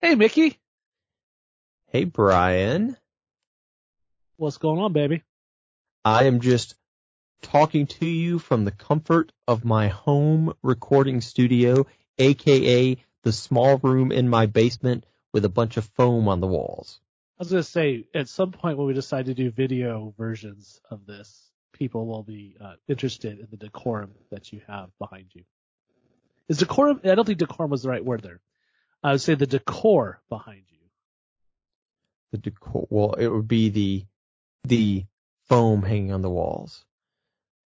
Hey, Mickey. Hey, Brian. What's going on, baby? I am just talking to you from the comfort of my home recording studio, aka the small room in my basement with a bunch of foam on the walls. I was going to say, at some point when we decide to do video versions of this, people will be uh, interested in the decorum that you have behind you. Is decorum? I don't think decorum was the right word there. I would say the decor behind you. The decor, well, it would be the, the foam hanging on the walls.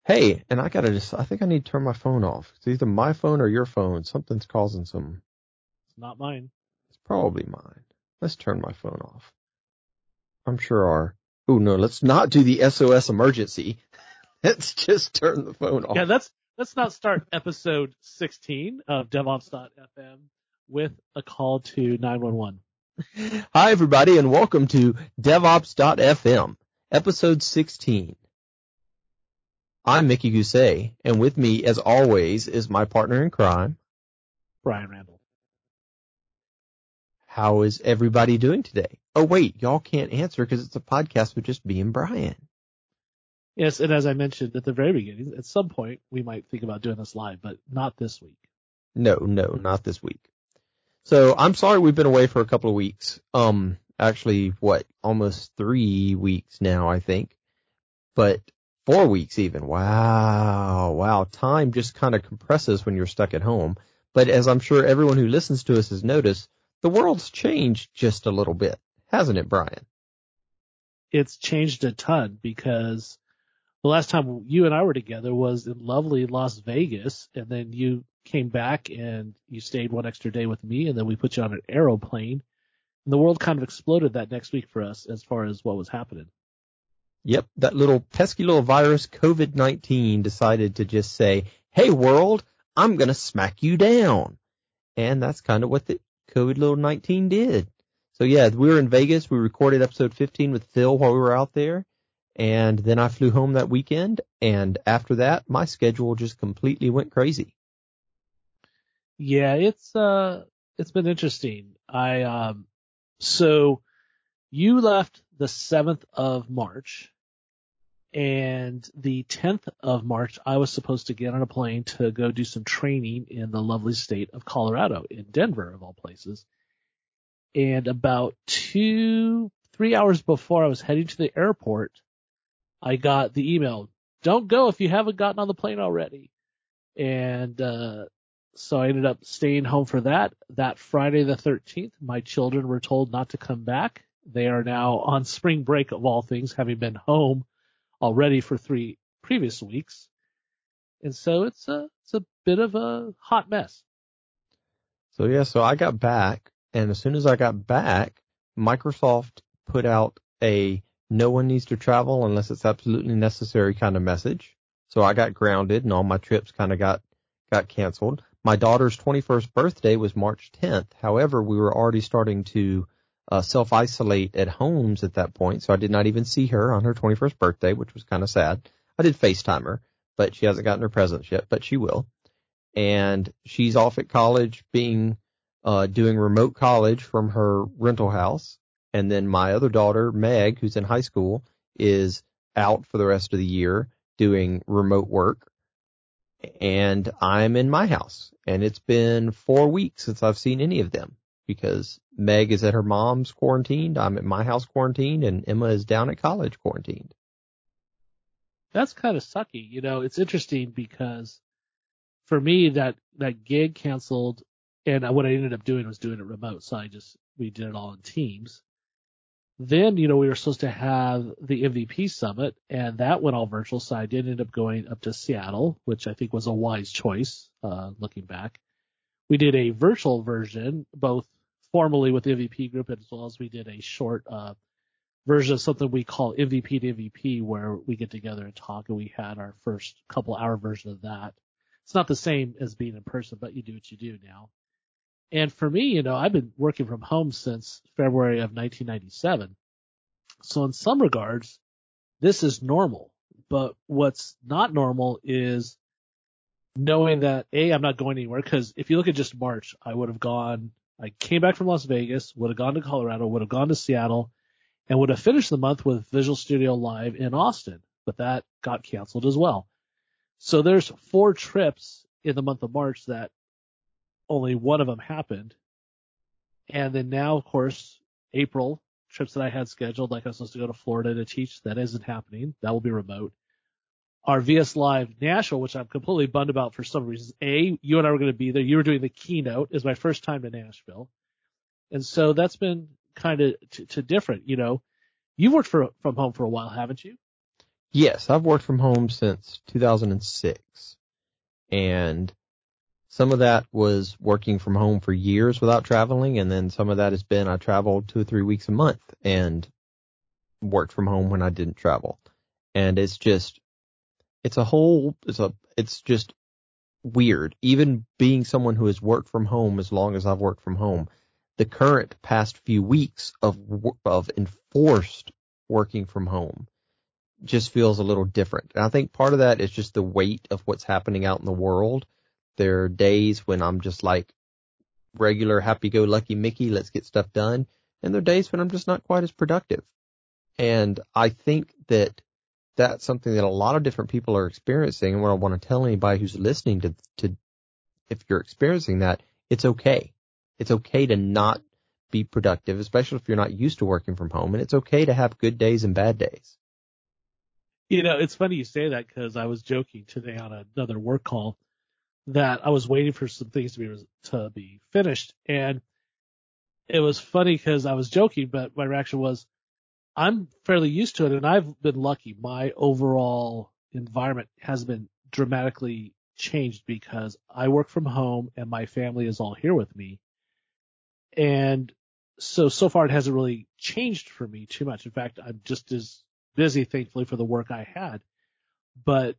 Hey, and I gotta just, I think I need to turn my phone off. It's either my phone or your phone. Something's causing some. It's not mine. It's probably mine. Let's turn my phone off. I'm sure our, oh no, let's not do the SOS emergency. let's just turn the phone off. Yeah, let's, let's not start episode 16 of DevOps.fm with a call to 911. Hi everybody and welcome to DevOps.fm, episode 16. I'm Mickey Gousset, and with me as always is my partner in crime, Brian Randell. How is everybody doing today? Oh wait, y'all can't answer because it's a podcast with just me and Brian. Yes, and as I mentioned at the very beginning, at some point we might think about doing this live, but not this week. No, no, not this week. So I'm sorry we've been away for a couple of weeks. Um, actually, what, almost three weeks now, I think. But four weeks even. Wow, wow. Time just kind of compresses when you're stuck at home. But as I'm sure everyone who listens to us has noticed, the world's changed just a little bit, hasn't it, Brian? It's changed a ton because the last time you and I were together was in lovely Las Vegas and then you came back and you stayed one extra day with me and then we put you on an aeroplane and the world kind of exploded that next week for us as far as what was happening. Yep, that little pesky little virus COVID-19 decided to just say, hey world, I'm gonna smack you down. And that's kind of what the COVID little 19 did. So yeah, we were in Vegas. We recorded episode 15 with Phil while we were out there. And then I flew home that weekend. And after that, my schedule just completely went crazy. Yeah, it's, uh, it's been interesting. I, um, so you left the 7th of March and the 10th of March, I was supposed to get on a plane to go do some training in the lovely state of Colorado in Denver of all places. And about two, three hours before I was heading to the airport, I got the email, don't go if you haven't gotten on the plane already. And, uh, so I ended up staying home for that. That Friday the 13th, my children were told not to come back. They are now on spring break of all things, having been home already for three previous weeks. And so it's a, it's a bit of a hot mess. So yeah, so I got back and as soon as I got back, Microsoft put out a no one needs to travel unless it's absolutely necessary kind of message. So I got grounded and all my trips kind of got, got canceled. My daughter's 21st birthday was March 10th. However, we were already starting to uh, self-isolate at homes at that point, so I did not even see her on her 21st birthday, which was kind of sad. I did FaceTime her, but she hasn't gotten her presents yet, but she will. And she's off at college being, uh, doing remote college from her rental house. And then my other daughter, Meg, who's in high school, is out for the rest of the year doing remote work. And I'm in my house and it's been four weeks since I've seen any of them because Meg is at her mom's quarantined. I'm at my house quarantined and Emma is down at college quarantined. That's kind of sucky. You know, it's interesting because for me that, that gig canceled and what I ended up doing was doing it remote. So I just, we did it all in teams. Then, you know, we were supposed to have the MVP summit and that went all virtual. So I did end up going up to Seattle, which I think was a wise choice, uh, looking back. We did a virtual version, both formally with the MVP group as well as we did a short, uh, version of something we call MVP to MVP where we get together and talk and we had our first couple hour version of that. It's not the same as being in person, but you do what you do now. And for me, you know, I've been working from home since February of 1997. So in some regards, this is normal. But what's not normal is knowing that A, I'm not going anywhere because if you look at just March, I would have gone I came back from Las Vegas, would have gone to Colorado, would have gone to Seattle, and would have finished the month with Visual Studio Live in Austin, but that got canceled as well. So there's four trips in the month of March that only one of them happened. And then now, of course, April trips that I had scheduled, like I was supposed to go to Florida to teach, that isn't happening. That will be remote. Our VS Live Nashville, which I'm completely bummed about for some reasons. A, you and I were going to be there. You were doing the keynote. Is my first time to Nashville. And so that's been kind of t- to different, you know. You've worked for, from home for a while, haven't you? Yes, I've worked from home since 2006. And some of that was working from home for years without traveling. And then some of that has been I traveled two or three weeks a month and worked from home when I didn't travel. And it's just, it's a whole, it's a, it's just weird. Even being someone who has worked from home as long as I've worked from home, the current past few weeks of, of enforced working from home just feels a little different. And I think part of that is just the weight of what's happening out in the world. There are days when I'm just like regular happy go lucky Mickey, let's get stuff done. And there are days when I'm just not quite as productive. And I think that that's something that a lot of different people are experiencing. And what I want to tell anybody who's listening to, to, if you're experiencing that, it's okay. It's okay to not be productive, especially if you're not used to working from home. And it's okay to have good days and bad days. You know, it's funny you say that because I was joking today on another work call that I was waiting for some things to be to be finished, and it was funny because I was joking, but my reaction was, I'm fairly used to it, and I've been lucky. My overall environment has been dramatically changed because I work from home and my family is all here with me, and so so far it hasn't really changed for me too much. In fact, I'm just as busy, thankfully, for the work I had. But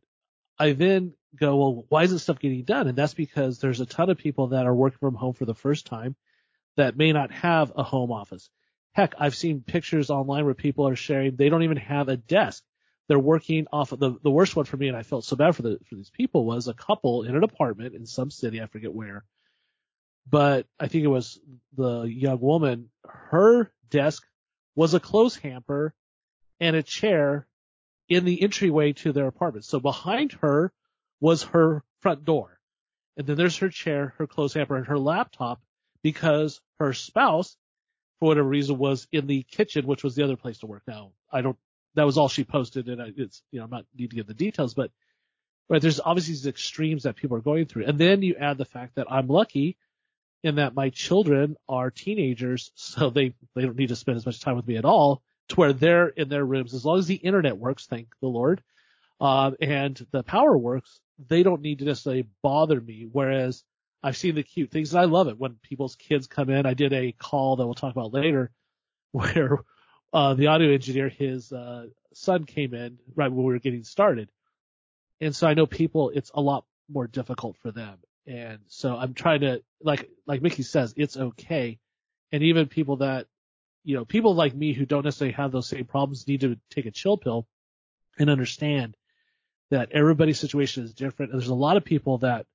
I then go, well, why isn't stuff getting done? And that's because there's a ton of people that are working from home for the first time that may not have a home office. Heck, I've seen pictures online where people are sharing they don't even have a desk. They're working off of the the worst one for me, and I felt so bad for the for these people was a couple in an apartment in some city, I forget where. But I think it was the young woman, her desk was a clothes hamper and a chair in the entryway to their apartment. So behind her was her front door. And then there's her chair, her clothes hamper, and her laptop because her spouse, for whatever reason, was in the kitchen, which was the other place to work. Now, I don't, that was all she posted and I, it's, you know, I'm not need to give the details, but, right, there's obviously these extremes that people are going through. And then you add the fact that I'm lucky in that my children are teenagers, so they, they don't need to spend as much time with me at all to where they're in their rooms. As long as the internet works, thank the Lord, uh, and the power works, they don't need to necessarily bother me. Whereas I've seen the cute things and I love it when people's kids come in. I did a call that we'll talk about later where, uh, the audio engineer, his, uh, son came in right when we were getting started. And so I know people, it's a lot more difficult for them. And so I'm trying to, like, like Mickey says, it's okay. And even people that you know, people like me who don't necessarily have those same problems need to take a chill pill and understand that everybody's situation is different. And there's a lot of people that,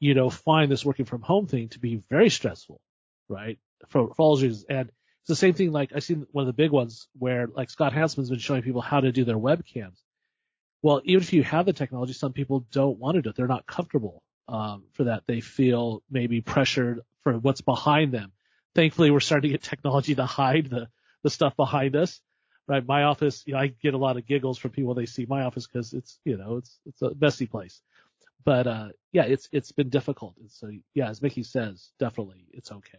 you know, find this working from home thing to be very stressful, right? For, for all reasons. And it's the same thing, like I seen one of the big ones where like Scott Hanselman's been showing people how to do their webcams. Well, even if you have the technology, some people don't want to do it. They're not comfortable, um, for that. They feel maybe pressured for what's behind them thankfully we're starting to get technology to hide the, the stuff behind us. Right. My office, you know, I get a lot of giggles from people they see my office because it's, you know, it's, it's a messy place. But, uh, yeah, it's, it's been difficult. And so, yeah, as Mickey says, definitely it's okay.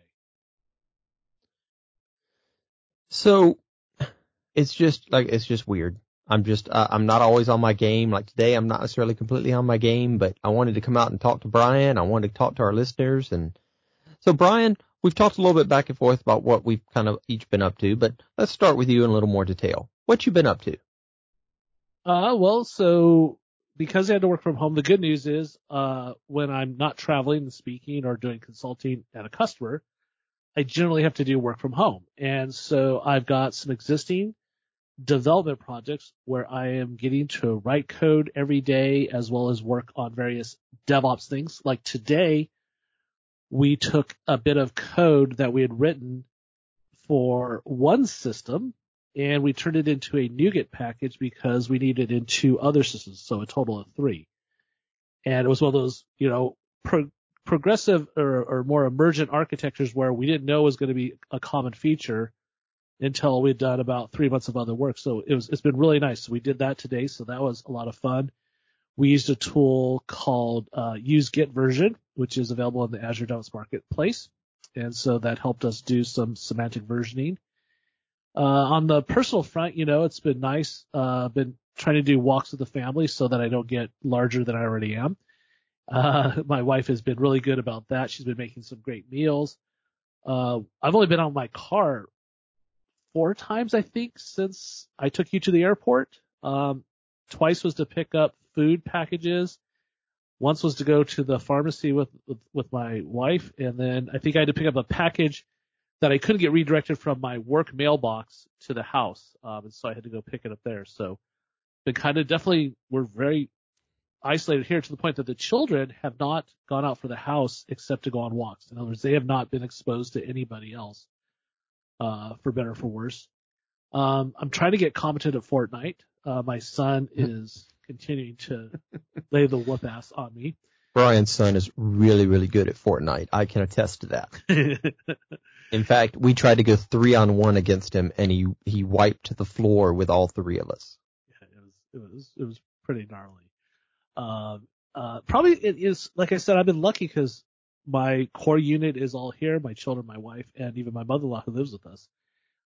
So it's just like, it's just weird. I'm just, uh, I'm not always on my game. Like today, I'm not necessarily completely on my game, but I wanted to come out and talk to Brian. I wanted to talk to our listeners. And so Brian, We've talked a little bit back and forth about what we've kind of each been up to, but let's start with you in a little more detail. What you been up to? Uh, well, so because I had to work from home, the good news is, uh, when I'm not traveling and speaking or doing consulting at a customer, I generally have to do work from home. And so I've got some existing development projects where I am getting to write code every day as well as work on various DevOps things. Like today, we took a bit of code that we had written for one system and we turned it into a NuGet package because we needed it in two other systems, so a total of three. And it was one of those, you know, pro- progressive or, or, more emergent architectures where we didn't know was going to be a common feature until we'd done about three months of other work. So it was, it's been really nice. So we did that today. So that was a lot of fun. We used a tool called uh, Use Git version, which is available in the Azure DevOps Marketplace. And so that helped us do some semantic versioning. Uh, on the personal front, you know, it's been nice. Uh, been trying to do walks with the family so that I don't get larger than I already am. Uh, my wife has been really good about that. She's been making some great meals. Uh, I've only been on my car four times, I think, since I took you to the airport. Um, twice was to pick up food packages. Once was to go to the pharmacy with, with, with my wife. And then I think I had to pick up a package that I couldn't get redirected from my work mailbox to the house. Um, and so I had to go pick it up there. So been kind of definitely, we're very isolated here to the point that the children have not gone out for the house except to go on walks. In other words, they have not been exposed to anybody else, uh, for better or for worse. Um, I'm trying to get competent at Fortnite. Uh, my son is continuing to lay the whoop ass on me. Brian's son is really, really good at Fortnite. I can attest to that. In fact, we tried to go three on one against him and he, he wiped the floor with all three of us. Yeah, it was, it was, it was pretty gnarly. Uh, uh, probably it is, like I said, I've been lucky because my core unit is all here, my children, my wife, and even my mother-in-law who lives with us.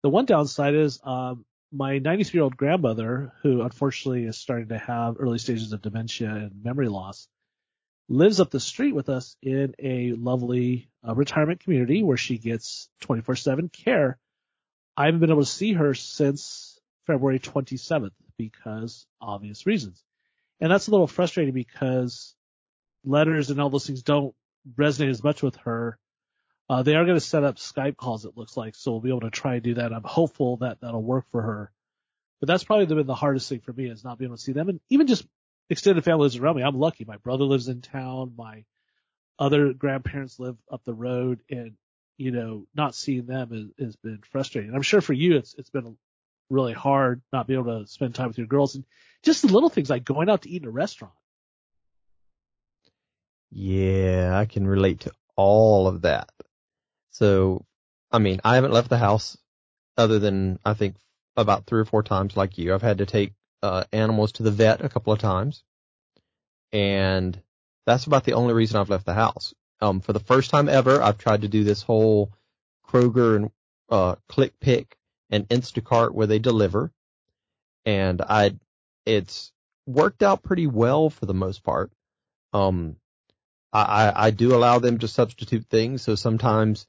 The one downside is, um, my 93 year old grandmother, who unfortunately is starting to have early stages of dementia and memory loss, lives up the street with us in a lovely uh, retirement community where she gets 24 7 care. I haven't been able to see her since February 27th because obvious reasons. And that's a little frustrating because letters and all those things don't resonate as much with her. Uh, they are going to set up Skype calls, it looks like, so we'll be able to try and do that. I'm hopeful that that'll work for her. But that's probably been the hardest thing for me is not being able to see them. And even just extended family lives around me. I'm lucky. My brother lives in town. My other grandparents live up the road and, you know, not seeing them has, has been frustrating. I'm sure for you, it's, it's been really hard not being able to spend time with your girls and just the little things like going out to eat in a restaurant. Yeah, I can relate to all of that. So, I mean, I haven't left the house other than I think about three or four times like you. I've had to take uh, animals to the vet a couple of times, and that's about the only reason I've left the house. Um, for the first time ever, I've tried to do this whole Kroger and uh, Click Pick and Instacart where they deliver, and I, it's worked out pretty well for the most part. Um, I, I do allow them to substitute things, so sometimes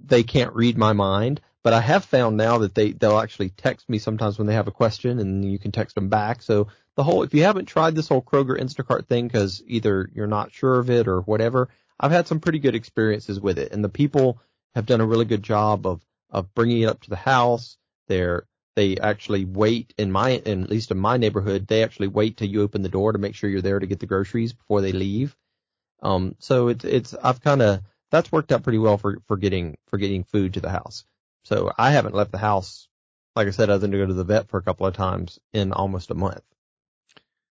they can't read my mind, but I have found now that they, they'll actually text me sometimes when they have a question and you can text them back. So the whole, if you haven't tried this whole Kroger Instacart thing because either you're not sure of it or whatever, I've had some pretty good experiences with it and the people have done a really good job of, of bringing it up to the house. They're, they actually wait in my, in, at least in my neighborhood, they actually wait till you open the door to make sure you're there to get the groceries before they leave. Um, so it's, it's, I've kind of, that's worked out pretty well for, for getting, for getting food to the house. So I haven't left the house, like I said, other than to go to the vet for a couple of times in almost a month.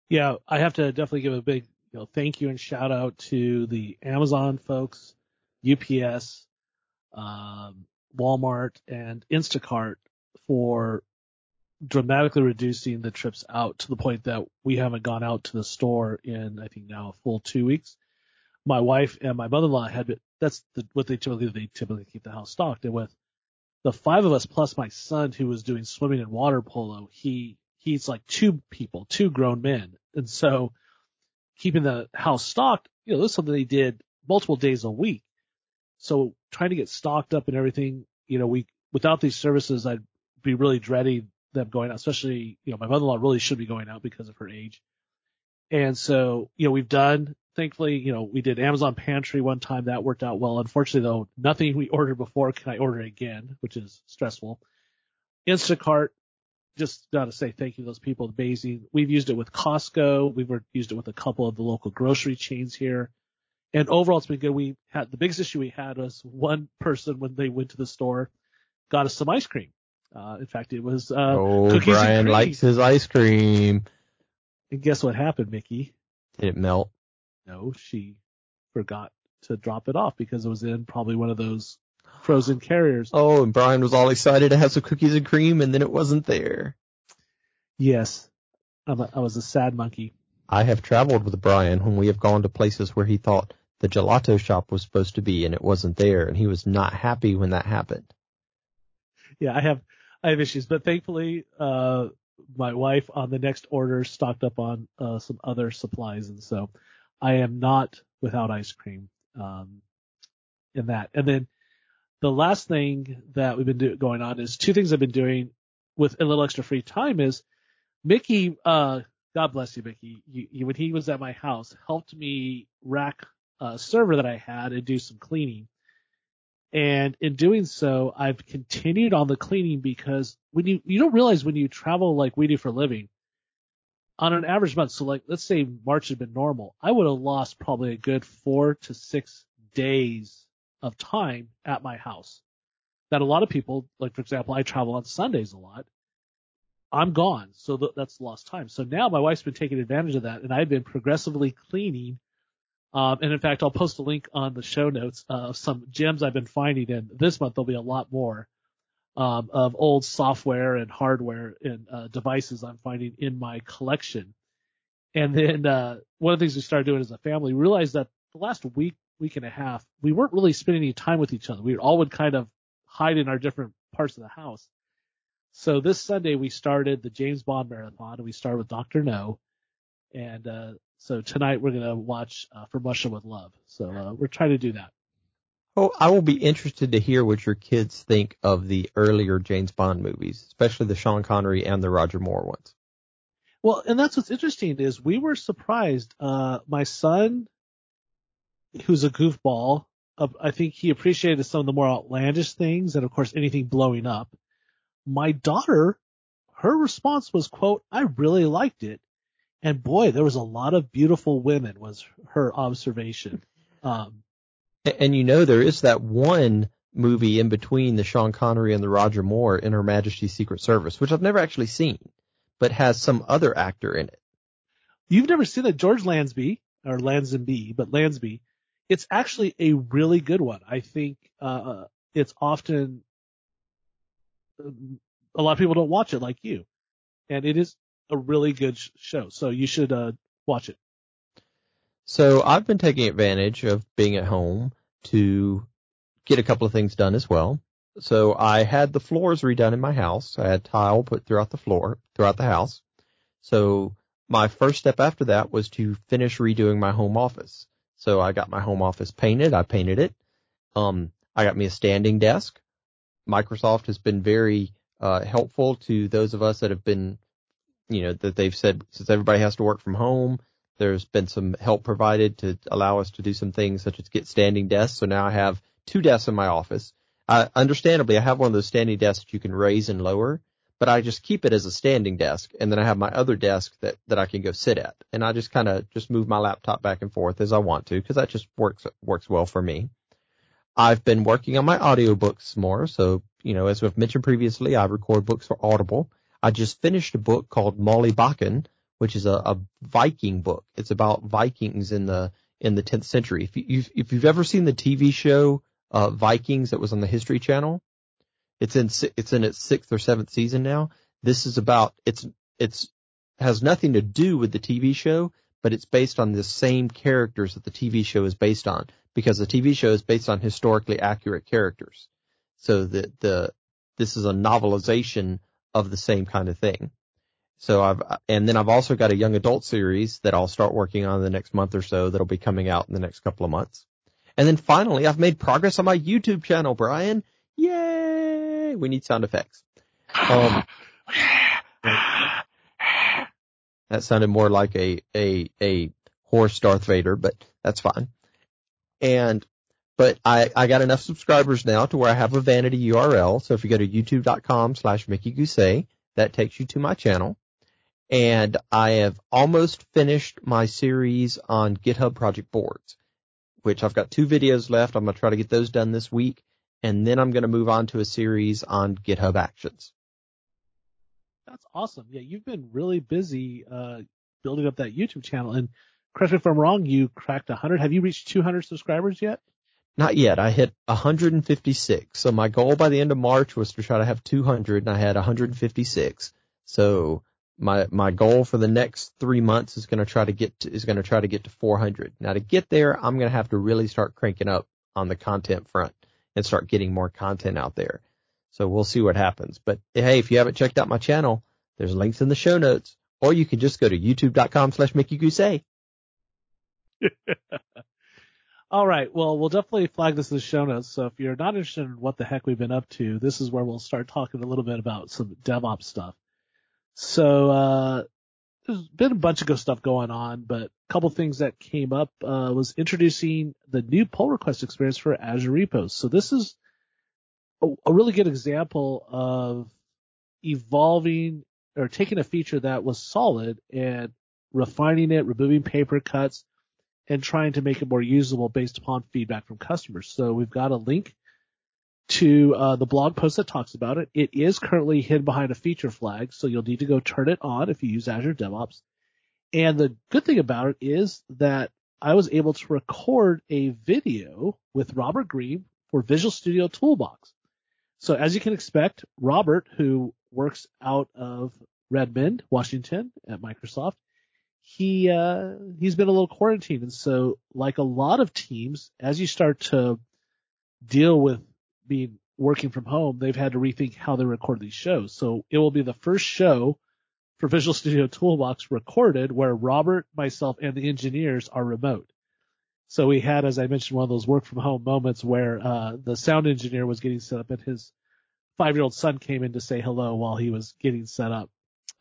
Yeah, I have to definitely give a big you know, thank you and shout out to the Amazon folks, UPS, um, Walmart, and Instacart for dramatically reducing the trips out to the point that we haven't gone out to the store in I think now a full two weeks. My wife and my mother-in-law had been, that's the, what they typically they typically keep the house stocked and with the five of us plus my son who was doing swimming and water polo, he he's like two people, two grown men. And so keeping the house stocked, you know, this is something they did multiple days a week. So trying to get stocked up and everything, you know, we without these services I'd be really dreading them going out, especially, you know, my mother-in-law really should be going out because of her age. And so, you know, we've done thankfully, you know, we did Amazon Pantry one time. That worked out well. Unfortunately, though, nothing we ordered before can I order again, which is stressful. Instacart, just got to say thank you to those people. Amazing. We've used it with Costco. We've used it with a couple of the local grocery chains here. And overall, it's been good. We had the biggest issue we had was one person when they went to the store got us some ice cream. Uh, in fact, it was uh, oh, cookies Brian likes his ice cream. And guess what happened, Mickey? Did it melt? No, she forgot to drop it off because it was in probably one of those frozen carriers. Oh, and Brian was all excited to have some cookies and cream, and then it wasn't there. Yes, I'm a, I was a sad monkey. I have traveled with Brian when we have gone to places where he thought the gelato shop was supposed to be and it wasn't there, and he was not happy when that happened. Yeah, I have I have issues, but thankfully, uh, my wife on the next order stocked up on uh, some other supplies, and so I am not without ice cream um, in that. And then the last thing that we've been do- going on is two things I've been doing with a little extra free time is Mickey. Uh, God bless you, Mickey. You, you, when he was at my house, helped me rack a server that I had and do some cleaning. And in doing so, I've continued on the cleaning because when you, you don't realize when you travel like we do for a living, on an average month, so like let's say March had been normal, I would have lost probably a good four to six days of time at my house. That a lot of people, like for example, I travel on Sundays a lot. I'm gone, so th- that's lost time. So now my wife's been taking advantage of that, and I've been progressively cleaning um, and in fact, I'll post a link on the show notes of some gems I've been finding. And this month there'll be a lot more um, of old software and hardware and uh, devices I'm finding in my collection. And then uh, one of the things we started doing as a family, we realized that the last week, week and a half, we weren't really spending any time with each other. We all would kind of hide in our different parts of the house. So this Sunday we started the James Bond marathon, and we started with Doctor No, and uh, so tonight we're gonna watch uh, From Russia with Love. So uh, we're trying to do that. Oh, I will be interested to hear what your kids think of the earlier James Bond movies, especially the Sean Connery and the Roger Moore ones. Well, and that's what's interesting is we were surprised. Uh, my son, who's a goofball, uh, I think he appreciated some of the more outlandish things, and of course anything blowing up. My daughter, her response was, "quote I really liked it." and boy, there was a lot of beautiful women was her observation. Um, and, you know, there is that one movie in between the Sean Connery and the Roger Moore in Her Majesty's Secret Service, which I've never actually seen, but has some other actor in it. You've never seen it, George Lansby or Lansby, but Lansby. It's actually a really good one. I think uh, it's often a lot of people don't watch it like you, and it is a really good sh- show. So you should uh, watch it. So I've been taking advantage of being at home to get a couple of things done as well. So I had the floors redone in my house. I had tile put throughout the floor, throughout the house. So my first step after that was to finish redoing my home office. So I got my home office painted. I painted it. Um, I got me a standing desk. Microsoft has been very uh, helpful to those of us that have been you know, that they've said since everybody has to work from home, there's been some help provided to allow us to do some things such as get standing desks. So now I have two desks in my office. Uh, understandably, I have one of those standing desks that you can raise and lower, but I just keep it as a standing desk. And then I have my other desk that, that I can go sit at. And I just kind of just move my laptop back and forth as I want to because that just works, works well for me. I've been working on my audiobooks more. So, you know, as we've mentioned previously, I record books for Audible. I just finished a book called Molly Bakken, which is a, a Viking book. It's about Vikings in the in the 10th century. If you've if you've ever seen the TV show uh, Vikings that was on the History Channel, it's in it's in its sixth or seventh season now. This is about it's it's has nothing to do with the TV show, but it's based on the same characters that the TV show is based on because the TV show is based on historically accurate characters. So the the this is a novelization of the same kind of thing. So I've, and then I've also got a young adult series that I'll start working on the next month or so that'll be coming out in the next couple of months. And then finally, I've made progress on my YouTube channel, Brian. Yay! We need sound effects. Um, that sounded more like a, a, a horse Darth Vader, but that's fine. And but I, I got enough subscribers now to where I have a vanity URL. So if you go to youtube.com slash Mickey that takes you to my channel. And I have almost finished my series on GitHub project boards. which I've got two videos left. I'm going to try to get those done this week. And then I'm going to move on to a series on GitHub Actions. That's awesome. Yeah, you've been really busy uh, building up that YouTube channel. And correct me if I'm wrong, you cracked 100. Have you reached 200 subscribers yet? Not yet. I hit 156. So my goal by the end of March was to try to have 200 and I had 156. So my, my goal for the next three months is going to try to get to, is going to try to get to 400. Now to get there, I'm going to have to really start cranking up on the content front and start getting more content out there. So we'll see what happens. But hey, if you haven't checked out my channel, there's links in the show notes, or you can just go to youtube.com slash Mickey Gousset. All right. Well, we'll definitely flag this in the show notes. So if you're not interested in what the heck we've been up to, this is where we'll start talking a little bit about some DevOps stuff. So, uh, there's been a bunch of good stuff going on, but a couple things that came up, uh, was introducing the new pull request experience for Azure repos. So this is a, a really good example of evolving or taking a feature that was solid and refining it, removing paper cuts, and trying to make it more usable based upon feedback from customers. So we've got a link to uh, the blog post that talks about it. It is currently hidden behind a feature flag, so you'll need to go turn it on if you use Azure DevOps. And the good thing about it is that I was able to record a video with Robert Green for Visual Studio Toolbox. So as you can expect, Robert, who works out of Redmond, Washington at Microsoft, he uh, he's been a little quarantined, and so like a lot of teams, as you start to deal with being working from home, they've had to rethink how they record these shows. So it will be the first show for Visual Studio Toolbox recorded where Robert, myself, and the engineers are remote. So we had, as I mentioned, one of those work from home moments where uh, the sound engineer was getting set up and his five year old son came in to say hello while he was getting set up,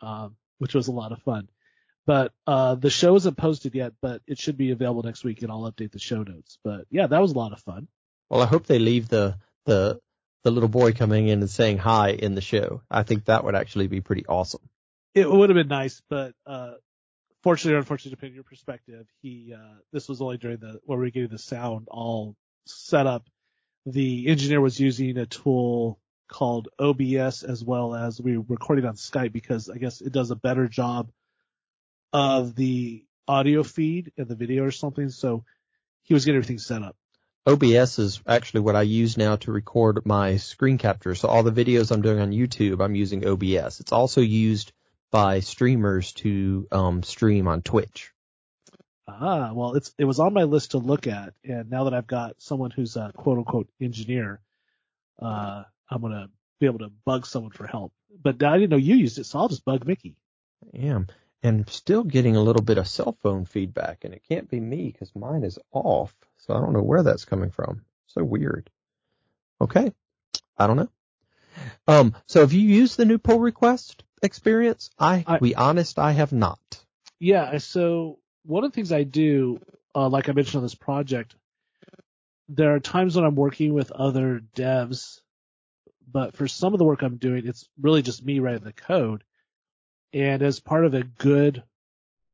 um, which was a lot of fun. But uh, the show isn't posted yet, but it should be available next week, and I'll update the show notes. But yeah, that was a lot of fun. Well, I hope they leave the the the little boy coming in and saying hi in the show. I think that would actually be pretty awesome. It would have been nice, but uh, fortunately or unfortunately, depending on your perspective, he uh, this was only during the where we were getting the sound all set up. The engineer was using a tool called OBS as well as we were recording on Skype because I guess it does a better job of the audio feed and the video or something. So he was getting everything set up. OBS is actually what I use now to record my screen capture. So all the videos I'm doing on YouTube, I'm using OBS. It's also used by streamers to um, stream on Twitch. Ah, well, it's it was on my list to look at, and now that I've got someone who's a quote unquote engineer, uh, I'm gonna be able to bug someone for help. But I didn't know you used it, so I'll just bug Mickey. I am and still getting a little bit of cell phone feedback, and it can't be me because mine is off. So I don't know where that's coming from. So weird. Okay. I don't know. Um, so have you used the new pull request experience? I, I be honest, I have not. Yeah. So one of the things I do, uh, like I mentioned on this project, there are times when I'm working with other devs, but for some of the work I'm doing, it's really just me writing the code. And as part of a good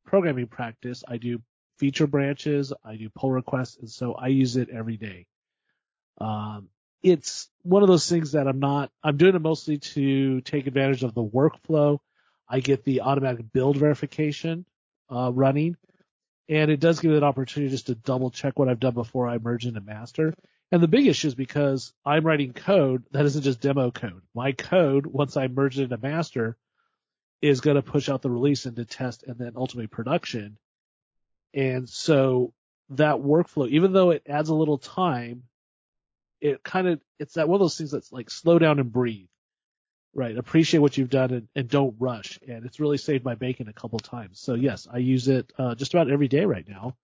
programming practice, I do feature branches, I do pull requests, and so I use it every day. Um, it's one of those things that I'm not, I'm doing it mostly to take advantage of the workflow. I get the automatic build verification, uh, running, and it does give me an opportunity just to double check what I've done before I merge into master. And the big issue is because I'm writing code that isn't just demo code. My code, once I merge it into master, is going to push out the release into test and then ultimately production. And so that workflow, even though it adds a little time, it kind of, it's that one of those things that's like slow down and breathe, right? Appreciate what you've done and, and don't rush. And it's really saved my bacon a couple times. So yes, I use it, uh, just about every day right now.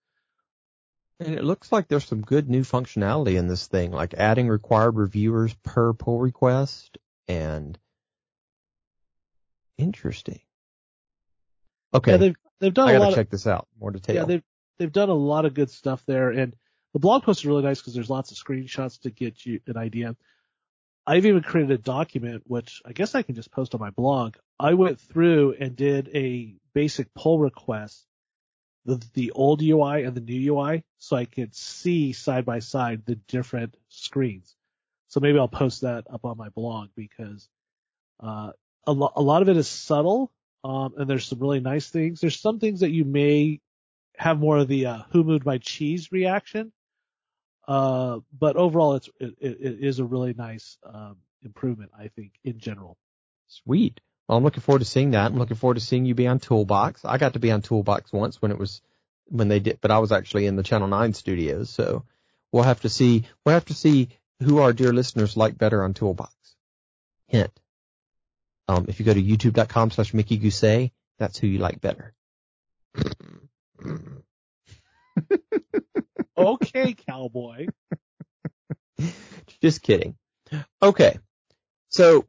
And it looks like there's some good new functionality in this thing, like adding required reviewers per pull request and Interesting. Okay. Yeah, they've they've done I a gotta lot. check of, this out. More detail. Yeah, they've they've done a lot of good stuff there, and the blog post is really nice because there's lots of screenshots to get you an idea. I've even created a document, which I guess I can just post on my blog. I went through and did a basic pull request the, the old UI and the new UI so I could see side by side the different screens. So maybe I'll post that up on my blog because, uh, a, lo- a lot of it is subtle. Um, and there's some really nice things. There's some things that you may have more of the, uh, who moved my cheese reaction. Uh, but overall it's, it, it is a really nice, um, improvement, I think, in general. Sweet. Well, I'm looking forward to seeing that. I'm looking forward to seeing you be on Toolbox. I got to be on Toolbox once when it was, when they did, but I was actually in the Channel 9 studios. So we'll have to see, we'll have to see who our dear listeners like better on Toolbox. Hint. Um, if you go to youtube.com slash Mickey Gousset, that's who you like better. okay, cowboy. Just kidding. Okay. So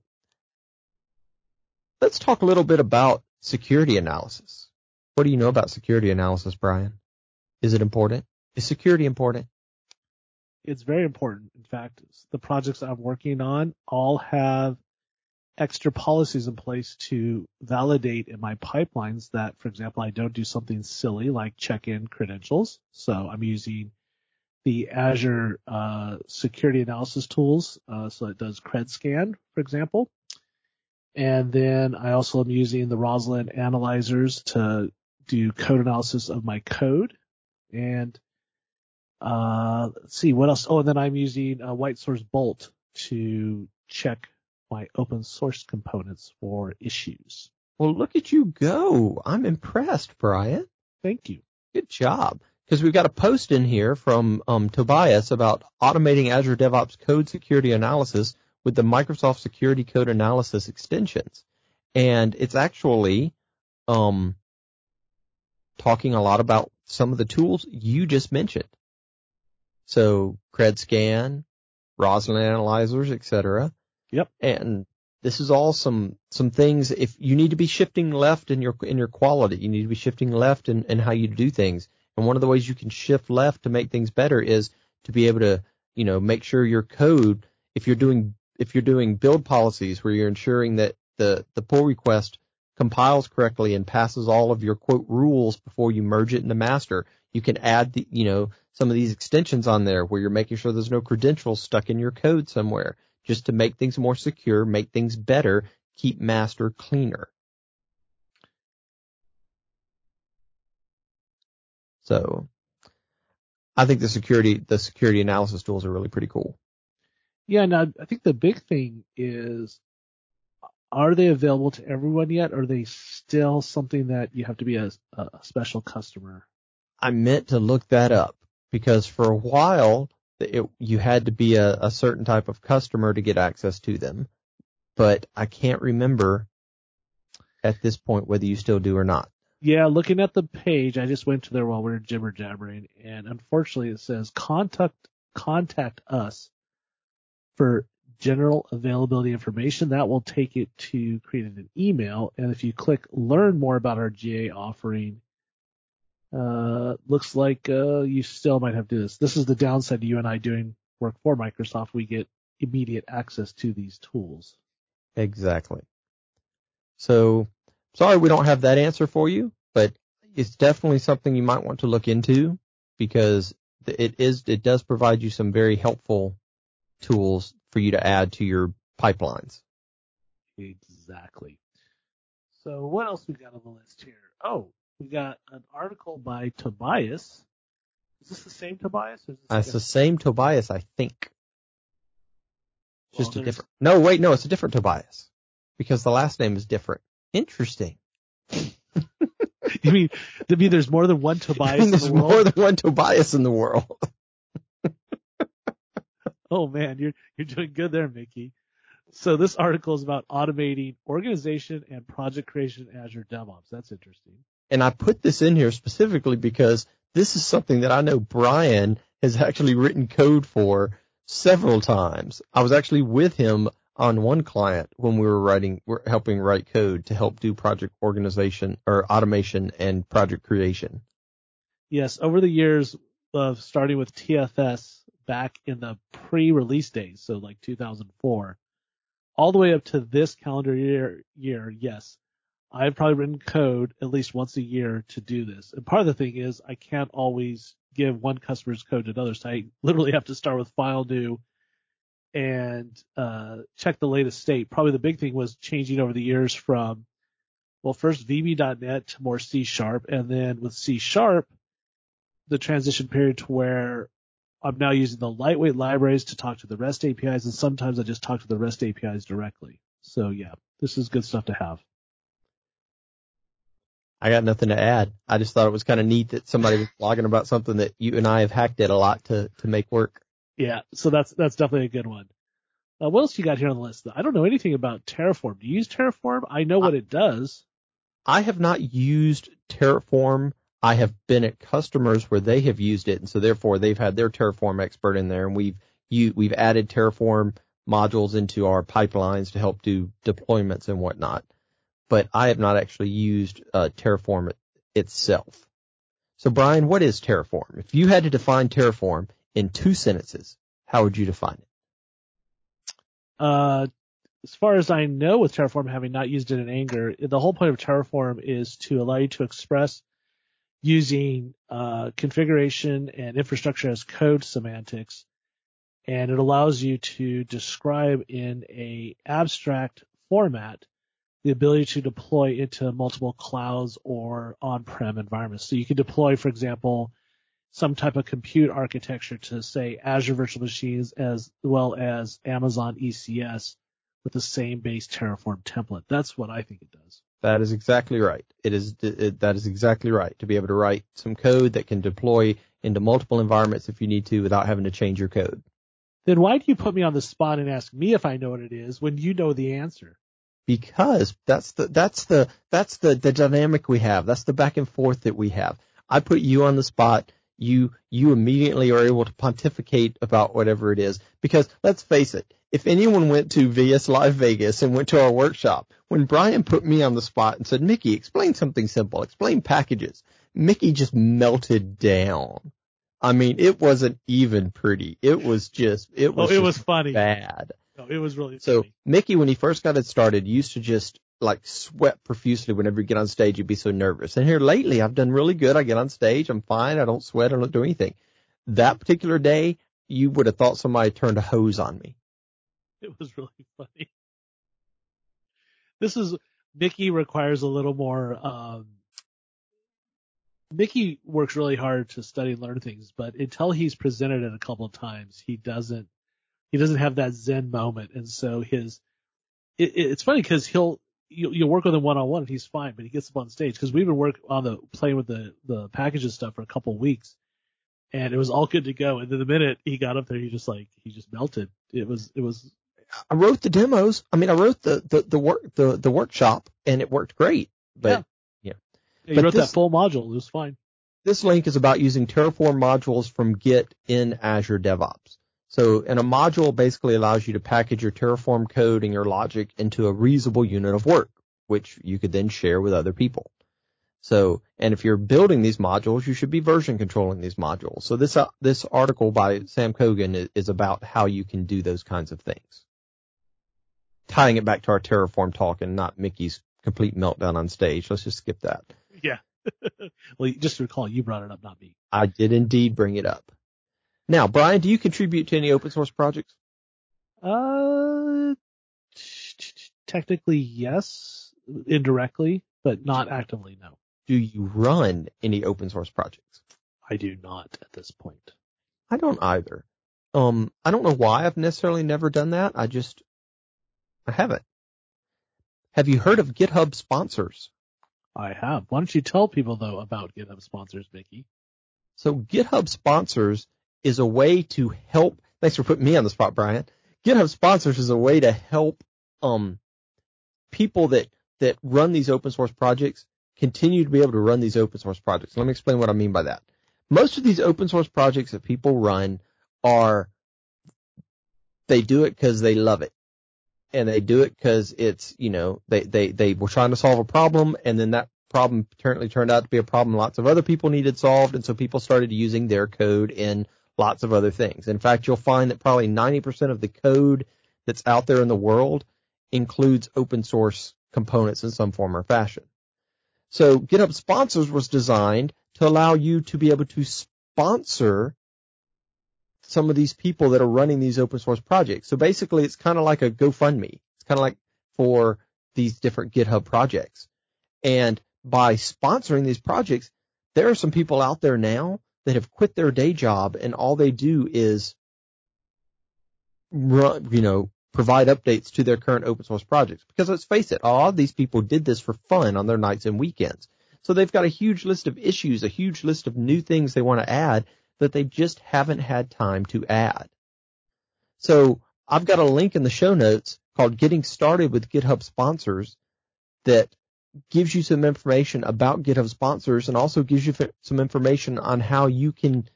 let's talk a little bit about security analysis. What do you know about security analysis, Brian? Is it important? Is security important? It's very important. In fact, the projects I'm working on all have extra policies in place to validate in my pipelines that, for example, I don't do something silly like check in credentials. So I'm using the Azure uh, security analysis tools. Uh, so it does CredScan, for example. And then I also am using the Roslyn analyzers to do code analysis of my code. And uh, let's see what else. Oh, and then I'm using a WhiteSource Bolt to check my open source components for issues. Well, look at you go. I'm impressed, Brian. Thank you. Good job because we've got a post in here from um, Tobias about automating Azure DevOps code security analysis with the Microsoft Security Code Analysis extensions, and it's actually um, talking a lot about some of the tools you just mentioned. So CredScan, Roslyn analyzers, etc. Yep. And this is all some some things. If you need to be shifting left in your in your quality, you need to be shifting left in, in how you do things. And one of the ways you can shift left to make things better is to be able to, you know, make sure your code, if you're doing, if you're doing build policies where you're ensuring that the, the pull request compiles correctly and passes all of your quote rules before you merge it into master, you can add the, you know, some of these extensions on there where you're making sure there's no credentials stuck in your code somewhere just to make things more secure, make things better, keep master cleaner. So I think the security, the security analysis tools are really pretty cool. Yeah. Now I think the big thing is, are they available to everyone yet? Or are they still something that you have to be a, a special customer? I meant to look that up because for a while it, you had to be a, a certain type of customer to get access to them, but I can't remember at this point whether you still do or not. Yeah, looking at the page, I just went to there while we were jibber jabbering, and unfortunately it says contact contact us for general availability information. That will take it to creating an email, and if you click learn more about our GA offering, uh, looks like uh, you still might have to do this. This is the downside to you and I doing work for Microsoft. We get immediate access to these tools. Exactly. So sorry we don't have that answer for you, but it's definitely something you might want to look into because it is it does provide you some very helpful tools for you to add to your pipelines. Exactly. So what else we got on the list here? Oh, we got an article by Tobias. Is this the same Tobias? Or is this uh, It's the same Tobias, I think. Well, Just a different. No, wait, no, it's a different Tobias because the last name is different. Interesting. You mean, I mean, there's more than one Tobias in There's the world? more than one Tobias in the world. Oh man, you're you're doing good there, Mickey. So this article is about automating organization and project creation in Azure DevOps. That's interesting. And I put this in here specifically because this is something that I know Brian has actually written code for several times. I was actually with him on one client when we were writing, we're helping write code to help do project organization or automation and project creation. Yes, over the years of starting with TFS back in the pre-release days, so like 2004, all the way up to this calendar year, year, yes, I've probably written code at least once a year to do this. And part of the thing is I can't always give one customer's code to another. So I literally have to start with file new and uh, check the latest state. Probably the big thing was changing over the years from, well, first VB.NET to more C sharp. And then with C sharp, the transition period to where I'm now using the lightweight libraries to talk to the REST APIs. And sometimes I just talk to the REST APIs directly. So yeah, this is good stuff to have. I got nothing to add. I just thought it was kind of neat that somebody was blogging about something that you and I have hacked at a lot to, to make work. Yeah, so that's that's definitely a good one. Uh, what else you got here on the list? I don't know anything about Terraform. Do you use Terraform? I know what it does. I have not used Terraform. I have been at customers where they have used it, and so therefore they've had their Terraform expert in there, and we've you, we've added Terraform modules into our pipelines to help do deployments and whatnot but I have not actually used uh, Terraform itself. So Brian, what is Terraform? If you had to define Terraform in two sentences, how would you define it? Uh, as far as I know with Terraform, having not used it in anger, the whole point of Terraform is to allow you to express using uh, configuration and infrastructure as code semantics, and it allows you to describe in a abstract format the ability to deploy into multiple clouds or on-prem environments. So you can deploy, for example, some type of compute architecture to say Azure virtual machines as well as Amazon ECS with the same base Terraform template. That's what I think it does. That is exactly right. It is it, that is exactly right to be able to write some code that can deploy into multiple environments if you need to without having to change your code. Then why do you put me on the spot and ask me if I know what it is when you know the answer? Because that's the that's the that's the the dynamic we have. That's the back and forth that we have. I put you on the spot. You you immediately are able to pontificate about whatever it is because let's face it. If anyone went to VS Live Vegas and went to our workshop, when Brian put me on the spot and said, Mickey, explain something simple, explain packages, Mickey just melted down. I mean, it wasn't even pretty. It was just, it was, oh, it was funny. bad. No, it was really so funny. Mickey, when he first got it started, used to just like sweat profusely whenever you get on stage. You'd be so nervous. And here lately, I've done really good. I get on stage, I'm fine. I don't sweat. I don't do anything. That particular day, you would have thought somebody turned a hose on me. It was really funny. This is Mickey requires a little more. Um, Mickey works really hard to study and learn things, but until he's presented it a couple of times, he doesn't he doesn't have that zen moment, and so his it, it's funny because he'll you, you'll work with him one on one and he's fine, but he gets up on stage because we've been working on the playing with the the packages stuff for a couple of weeks, and it was all good to go. And then the minute he got up there, he just like he just melted. It was it was. I wrote the demos. I mean, I wrote the the the work the the workshop, and it worked great. But yeah, yeah. yeah you wrote this, that full module. It was fine. This link is about using Terraform modules from Git in Azure DevOps. So, and a module basically allows you to package your Terraform code and your logic into a reasonable unit of work, which you could then share with other people. So, and if you're building these modules, you should be version controlling these modules. So this, uh, this article by Sam Cogan is, is about how you can do those kinds of things. Tying it back to our Terraform talk and not Mickey's complete meltdown on stage. Let's just skip that. Yeah. well, just to recall, you brought it up, not me. I did indeed bring it up. Now, Brian, do you contribute to any open source projects? Uh, technically yes, indirectly, but not actively, no. Do you run any open source projects? I do not at this point. I don't either. Um, I don't know why I've necessarily never done that. I just, I haven't. Have you heard of GitHub sponsors? I have. Why don't you tell people though about GitHub sponsors, Mickey? So GitHub sponsors is a way to help. Thanks for putting me on the spot, Brian. GitHub sponsors is a way to help um, people that that run these open source projects continue to be able to run these open source projects. Let me explain what I mean by that. Most of these open source projects that people run are they do it because they love it. And they do it because it's, you know, they, they, they were trying to solve a problem and then that problem apparently turned out to be a problem lots of other people needed solved. And so people started using their code in lots of other things. In fact, you'll find that probably 90% of the code that's out there in the world includes open source components in some form or fashion. So GitHub sponsors was designed to allow you to be able to sponsor some of these people that are running these open source projects. So basically it's kind of like a GoFundMe. It's kind of like for these different GitHub projects. And by sponsoring these projects, there are some people out there now that have quit their day job and all they do is run, you know, provide updates to their current open source projects. Because let's face it, a lot of these people did this for fun on their nights and weekends. So they've got a huge list of issues, a huge list of new things they want to add that they just haven't had time to add. So I've got a link in the show notes called Getting Started with GitHub Sponsors that gives you some information about GitHub sponsors and also gives you some information on how you can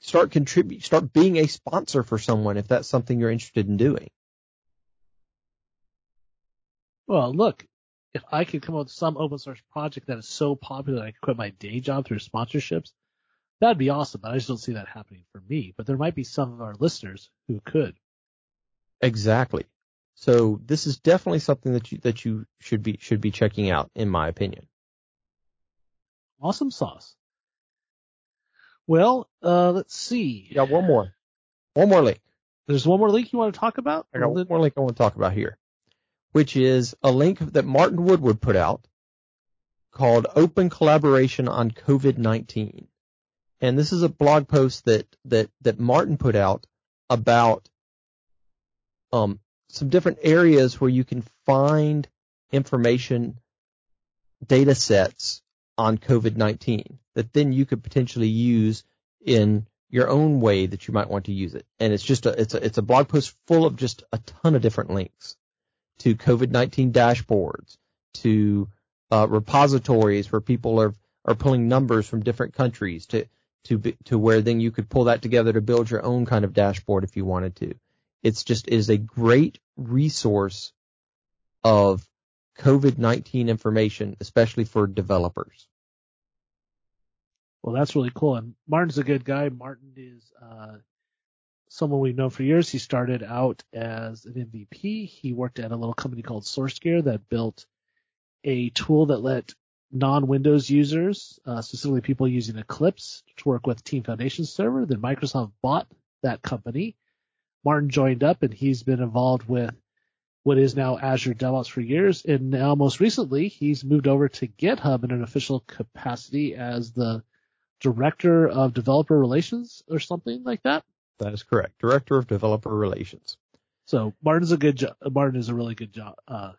start contribute, start being a sponsor for someone if that's something you're interested in doing. Well, look, if I could come up with some open source project that is so popular that I could quit my day job through sponsorships, that'd be awesome. But I just don't see that happening for me. But there might be some of our listeners who could. Exactly. So this is definitely something that you that you should be should be checking out, in my opinion. Awesome sauce. Well, uh, let's see. got one more, one more link. There's one more link you want to talk about. I got one more link I want to talk about here, which is a link that Martin Woodward put out called "Open Collaboration on COVID-19," and this is a blog post that that that Martin put out about um, some different areas where you can find information data sets on COVID-19 that then you could potentially use in your own way that you might want to use it. And it's just a, it's a, it's a blog post full of just a ton of different links to COVID-19 dashboards, to uh, repositories where people are, are pulling numbers from different countries to, to, be, to where then you could pull that together to build your own kind of dashboard if you wanted to. It's just it is a great resource of COVID-19 information, especially for developers. Well, that's really cool. And Martin's a good guy. Martin is uh, someone we've known for years. He started out as an MVP. He worked at a little company called SourceGear that built a tool that let non-Windows users, uh, specifically people using Eclipse, to work with Team Foundation Server. Then Microsoft bought that company Martin joined up and he's been involved with what is now Azure DevOps for years. And now most recently he's moved over to GitHub in an official capacity as the director of developer relations or something like that. That is correct. Director of developer relations. So Martin's a good job. Martin is a really good job. Uh,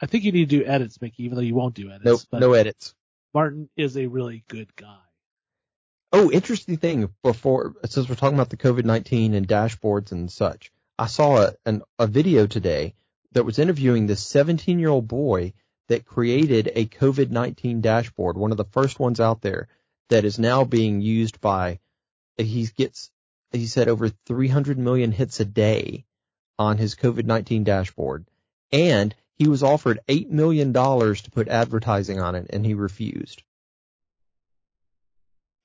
I think you need to do edits, Mickey, even though you won't do edits. No, no edits. Martin is a really good guy. Oh, interesting thing before, since we're talking about the COVID-19 and dashboards and such, I saw a, an, a video today that was interviewing this 17 year old boy that created a COVID-19 dashboard, one of the first ones out there that is now being used by, he gets, he said over 300 million hits a day on his COVID-19 dashboard. And he was offered $8 million to put advertising on it and he refused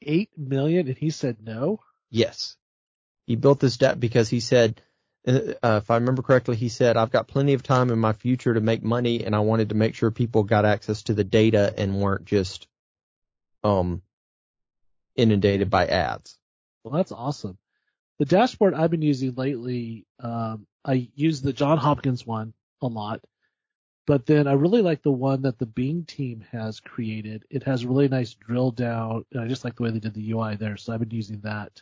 eight million and he said no? Yes. He built this debt because he said, uh, if I remember correctly, he said, I've got plenty of time in my future to make money and I wanted to make sure people got access to the data and weren't just, um, inundated by ads. Well, that's awesome. The dashboard I've been using lately, um, I use the John Hopkins one a lot. But then I really like the one that the Bing team has created. It has really nice drill down. And I just like the way they did the UI there. So I've been using that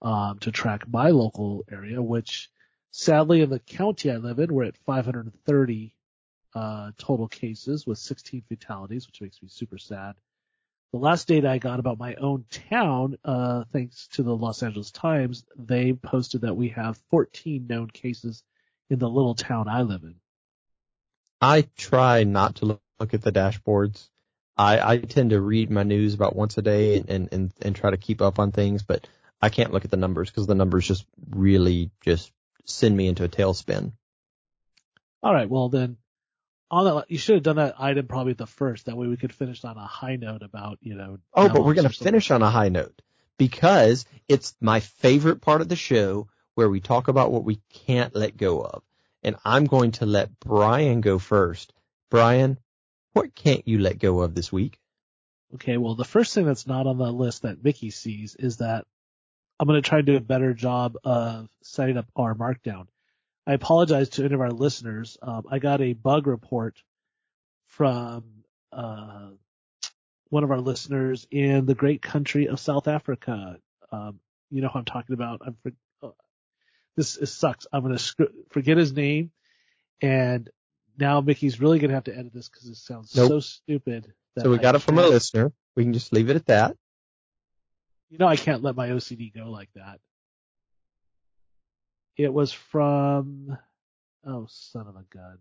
um, to track my local area, which sadly in the county I live in, we're at 530 uh, total cases with 16 fatalities, which makes me super sad. The last data I got about my own town, uh, thanks to the Los Angeles Times, they posted that we have 14 known cases in the little town I live in. I try not to look at the dashboards. I, I tend to read my news about once a day and, and, and try to keep up on things, but I can't look at the numbers because the numbers just really just send me into a tailspin. All right. Well, then on that, you should have done that item probably the first. That way we could finish on a high note about, you know. Oh, but we're going to finish on a high note because it's my favorite part of the show where we talk about what we can't let go of. And I'm going to let Brian go first. Brian, what can't you let go of this week? Okay, well, the first thing that's not on the list that Mickey sees is that I'm going to try to do a better job of setting up our markdown. I apologize to any of our listeners. Um, I got a bug report from uh, one of our listeners in the great country of South Africa. Um, you know who I'm talking about. I'm this is, sucks. I'm going to sc- forget his name, and now Mickey's really going to have to edit this because it sounds Nope. so stupid. So we I got it from a listener. We can just leave it at that. You know I can't let my OCD go like that. It was from, oh son of a gun.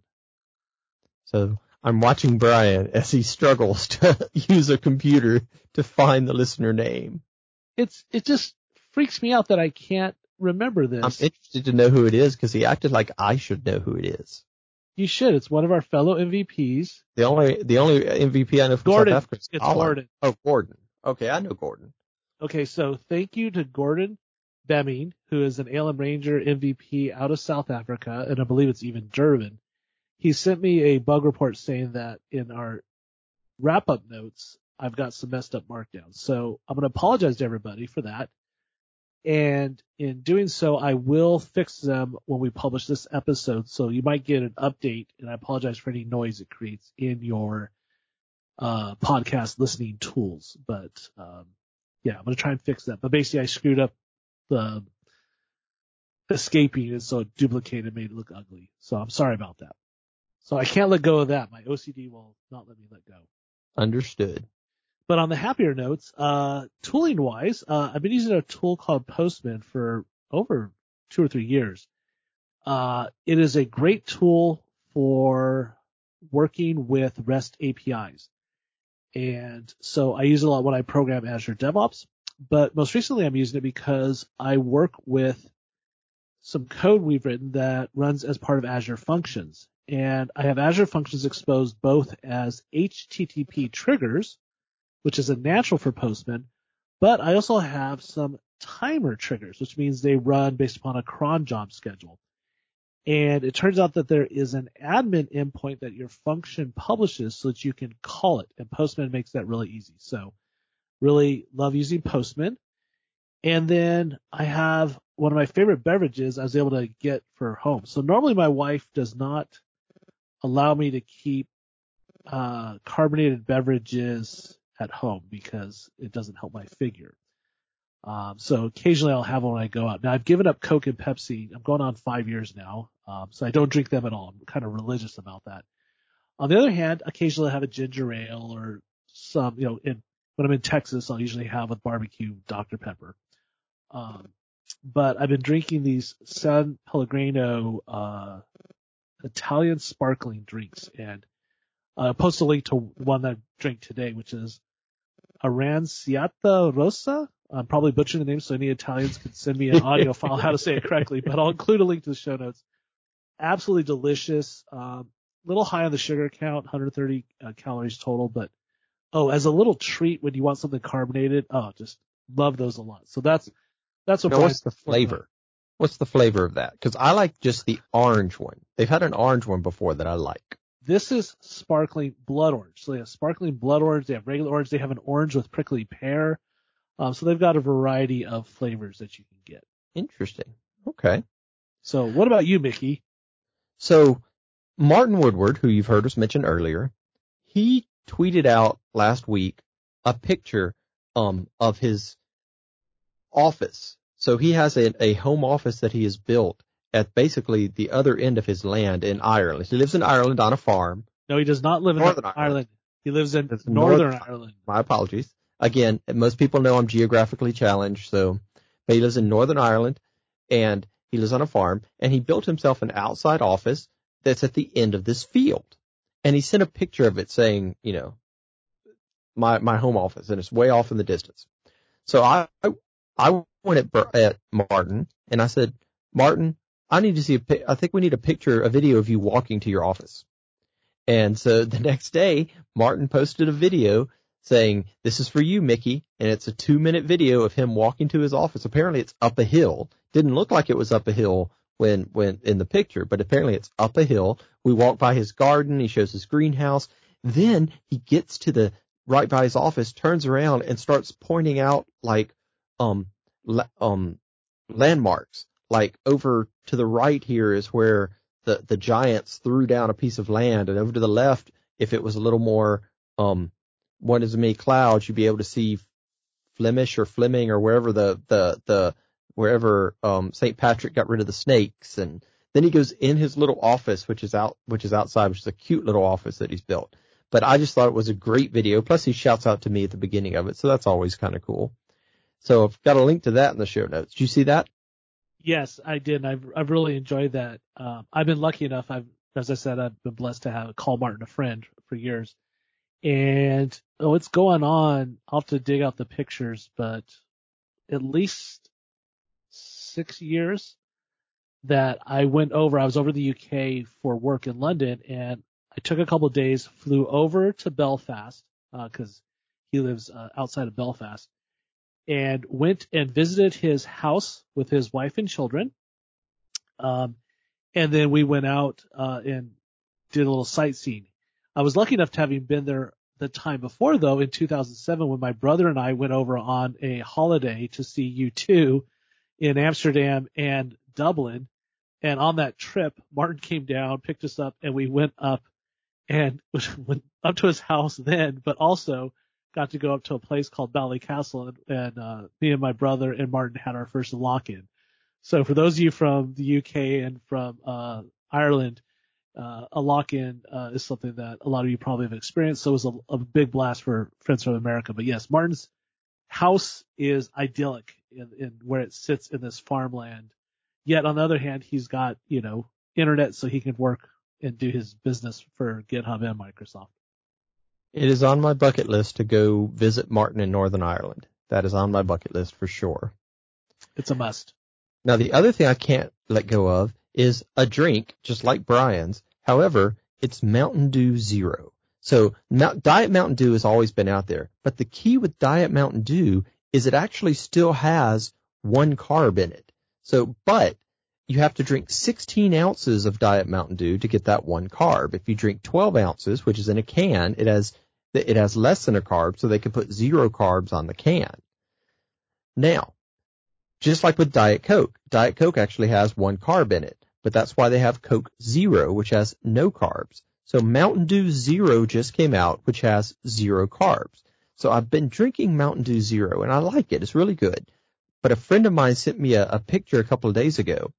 So I'm watching Brian as he struggles to use a computer to find the listener name. It's, it just freaks me out that I can't remember this. I'm interested to know who it is because he acted like I should know who it is. you should. It's one of our fellow MVPs. The only the only MVP I know from Gordon. South Africa is It's Colin. Gordon. Oh, Gordon. Okay, I know Gordon. Okay, so thank you to Gordon Beeming, who is an ALM Ranger MVP out of South Africa, and I believe it's even Durban. He sent me a bug report saying that in our wrap up notes, I've got some messed up markdowns. So I'm going to apologize to everybody for that. And in doing so, I will fix them when we publish this episode. So you might get an update, and I apologize for any noise it creates in your uh, podcast listening tools. But um, yeah, I'm gonna try and fix that. But basically, I screwed up the escaping, and so it duplicated, made it look ugly. So I'm sorry about that. So I can't let go of that. My OCD will not let me let go. Understood. But on the happier notes, uh, tooling wise, uh, I've been using a tool called Postman for over two or three years. Uh, it is a great tool for working with REST APIs. And so I use it a lot when I program Azure DevOps, but most recently I'm using it because I work with some code we've written that runs as part of Azure Functions. And I have Azure Functions exposed both as HTTP triggers, which is a natural for Postman, but I also have some timer triggers, which means they run based upon a cron job schedule. And it turns out that there is an admin endpoint that your function publishes so that you can call it. And Postman makes that really easy. So really love using Postman. And then I have one of my favorite beverages I was able to get for home. So normally my wife does not allow me to keep uh, carbonated beverages at home because it doesn't help my figure. Um, so occasionally I'll have one when I go out. Now I've given up Coke and Pepsi. I'm going on five years now. Um, so I don't drink them at all. I'm kind of religious about that. On the other hand, occasionally I have a ginger ale or some, you know, in, when I'm in Texas, I'll usually have with barbecue Dr. Pepper. Um, but I've been drinking these San Pellegrino, uh, Italian sparkling drinks and uh, post a link to one that I drank today, which is Aranciata Rossa. I'm probably butchering the name, so any Italians can send me an audio file how to say it correctly, but I'll include a link to the show notes. Absolutely delicious. Um, little high on the sugar count, 130 uh, calories total, but oh, as a little treat when you want something carbonated, oh, just love those a lot. So that's that's what. Now, what's the flavor? What's the flavor of that? Because I like just the orange one. They've had an orange one before that I like. This is sparkling blood orange. So they have sparkling blood orange. They have regular orange. They have an orange with prickly pear. Um, so they've got a variety of flavors that you can get. Interesting. Okay. So what about you, Mickey? So Martin Woodward, who you've heard us mention earlier, he tweeted out last week a picture um of his office. So he has a, a home office that he has built at basically the other end of his land in Ireland. He lives in Ireland on a farm. No, he does not live in Northern Ireland. Ireland. He lives in Northern North- Ireland. My apologies. Again, most people know I'm geographically challenged, so but he lives in Northern Ireland and he lives on a farm and he built himself an outside office that's at the end of this field. And he sent a picture of it saying, you know, my my home office and it's way off in the distance. So I I went at, at Martin and I said, Martin, I need to see a I think we need a picture, a video of you walking to your office. And so the next day, Martin posted a video saying, this is for you, Mickey. And it's a two minute video of him walking to his office. Apparently it's up a hill. Didn't look like it was up a hill when when in the picture, but apparently it's up a hill. We walk by his garden, he shows his greenhouse. Then he gets to the right by his office, turns around and starts pointing out like um um landmarks. Like over to the right here is where the the giants threw down a piece of land, and over to the left, if it was a little more um one as many clouds, you'd be able to see Flemish or Fleming or wherever the the the wherever um St. Patrick got rid of the snakes and then he goes in his little office which is out which is outside which is a cute little office that he's built. But I just thought it was a great video. Plus he shouts out to me at the beginning of it, so that's always kind of cool. So I've got a link to that in the show notes. Do you see that? Yes, I did. I've I've really enjoyed that. Um, I've been lucky enough. I've as I said, I've been blessed to have call Martin a friend for years. And oh, it's going on. I'll have to dig out the pictures, but at least six years that I went over. I was over the UK for work in London, and I took a couple days, flew over to Belfast because uh, he lives uh, outside of Belfast, and went and visited his house with his wife and children. Um, and then we went out uh, and did a little sightseeing. I was lucky enough to having been there the time before though in 2007 when my brother and I went over on a holiday to see U2 in Amsterdam and Dublin. And on that trip, Martin came down, picked us up, and we went up and went up to his house then, but also got to go up to a place called Ballycastle and, and uh, me and my brother and Martin had our first lock-in. So for those of you from the UK and from uh, Ireland, uh, a lock-in uh, is something that a lot of you probably have experienced. So it was a, a big blast for Friends from America. But yes, Martin's house is idyllic in, in where it sits in this farmland. Yet on the other hand, he's got you know internet so he can work and do his business for GitHub and Microsoft. It is on my bucket list to go visit Martin in Northern Ireland. That is on my bucket list for sure. It's a must. Now the other thing I can't let go of is a drink just like Brian's. However, it's Mountain Dew Zero. So Diet Mountain Dew has always been out there, but the key with Diet Mountain Dew is it actually still has one carb in it. So, but you have to drink 16 ounces of Diet Mountain Dew to get that one carb. If you drink 12 ounces, which is in a can, it has it has less than a carb, so they can put zero carbs on the can. Now, just like with Diet Coke, Diet Coke actually has one carb in it, but that's why they have Coke Zero, which has no carbs. So Mountain Dew Zero just came out, which has zero carbs. So I've been drinking Mountain Dew Zero and I like it. It's really good. But a friend of mine sent me a, a picture a couple of days ago.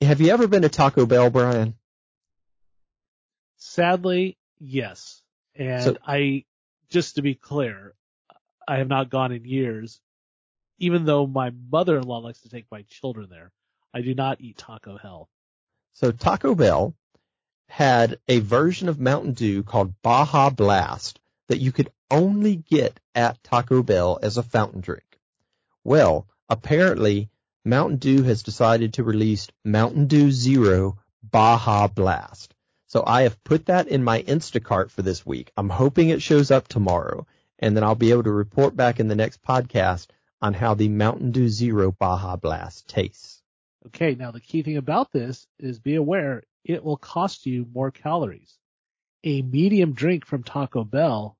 Have you ever been to Taco Bell, Brian? Sadly, yes. And so, I, just to be clear, I have not gone in years, even though my mother-in-law likes to take my children there. I do not eat Taco Hell. So Taco Bell had a version of Mountain Dew called Baja Blast that you could only get at Taco Bell as a fountain drink. Well, apparently Mountain Dew has decided to release Mountain Dew Zero Baja Blast. So I have put that in my Instacart for this week. I'm hoping it shows up tomorrow and then I'll be able to report back in the next podcast on how the Mountain Dew Zero Baja Blast tastes. Okay, now the key thing about this is be aware it will cost you more calories. A medium drink from Taco Bell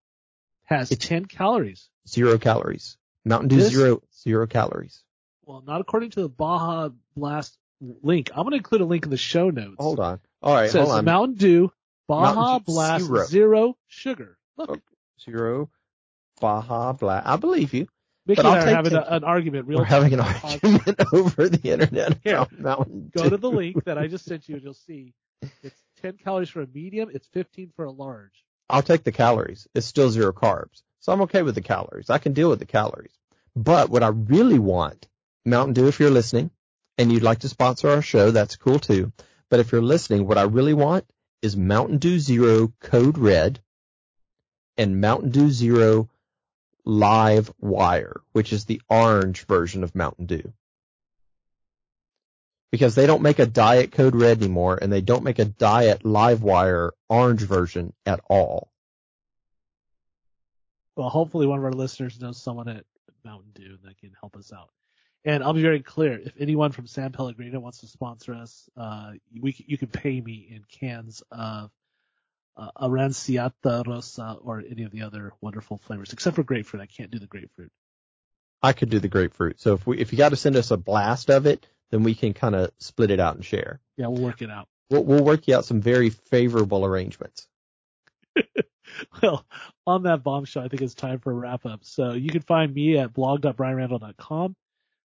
has it's 10 calories. Zero calories. Mountain Dew this, zero, zero calories. Well, not according to the Baja Blast link. I'm going to include a link in the show notes. Hold on. All right, says hold on. Mountain Dew Baja Mountain Dew Blast zero. zero sugar. Look. Okay. Zero Baja Blast. I believe you. Mickey but and I are having a, an argument. Real We're having an argument over the internet. Here, Mountain go Dew. to the link that I just sent you, and you'll see it's 10 calories for a medium. It's 15 for a large. I'll take the calories. It's still zero carbs, so I'm okay with the calories. I can deal with the calories. But what I really want, Mountain Dew, if you're listening, and you'd like to sponsor our show, that's cool too. But if you're listening, what I really want is Mountain Dew Zero Code Red and Mountain Dew Zero Live Wire, which is the orange version of Mountain Dew. Because they don't make a Diet Code Red anymore and they don't make a Diet Live Wire orange version at all. Well, hopefully one of our listeners knows someone at Mountain Dew that can help us out. And I'll be very clear. If anyone from San Pellegrino wants to sponsor us, uh, we you can pay me in cans of uh, Aranciata Rossa or any of the other wonderful flavors, except for grapefruit. I can't do the grapefruit. I could do the grapefruit. So if we if you got to send us a blast of it, then we can kind of split it out and share. Yeah, we'll work it out. We'll, we'll work you out some very favorable arrangements. well, on that bombshell, I think it's time for a wrap up. So you can find me at blog.brianrandell.com.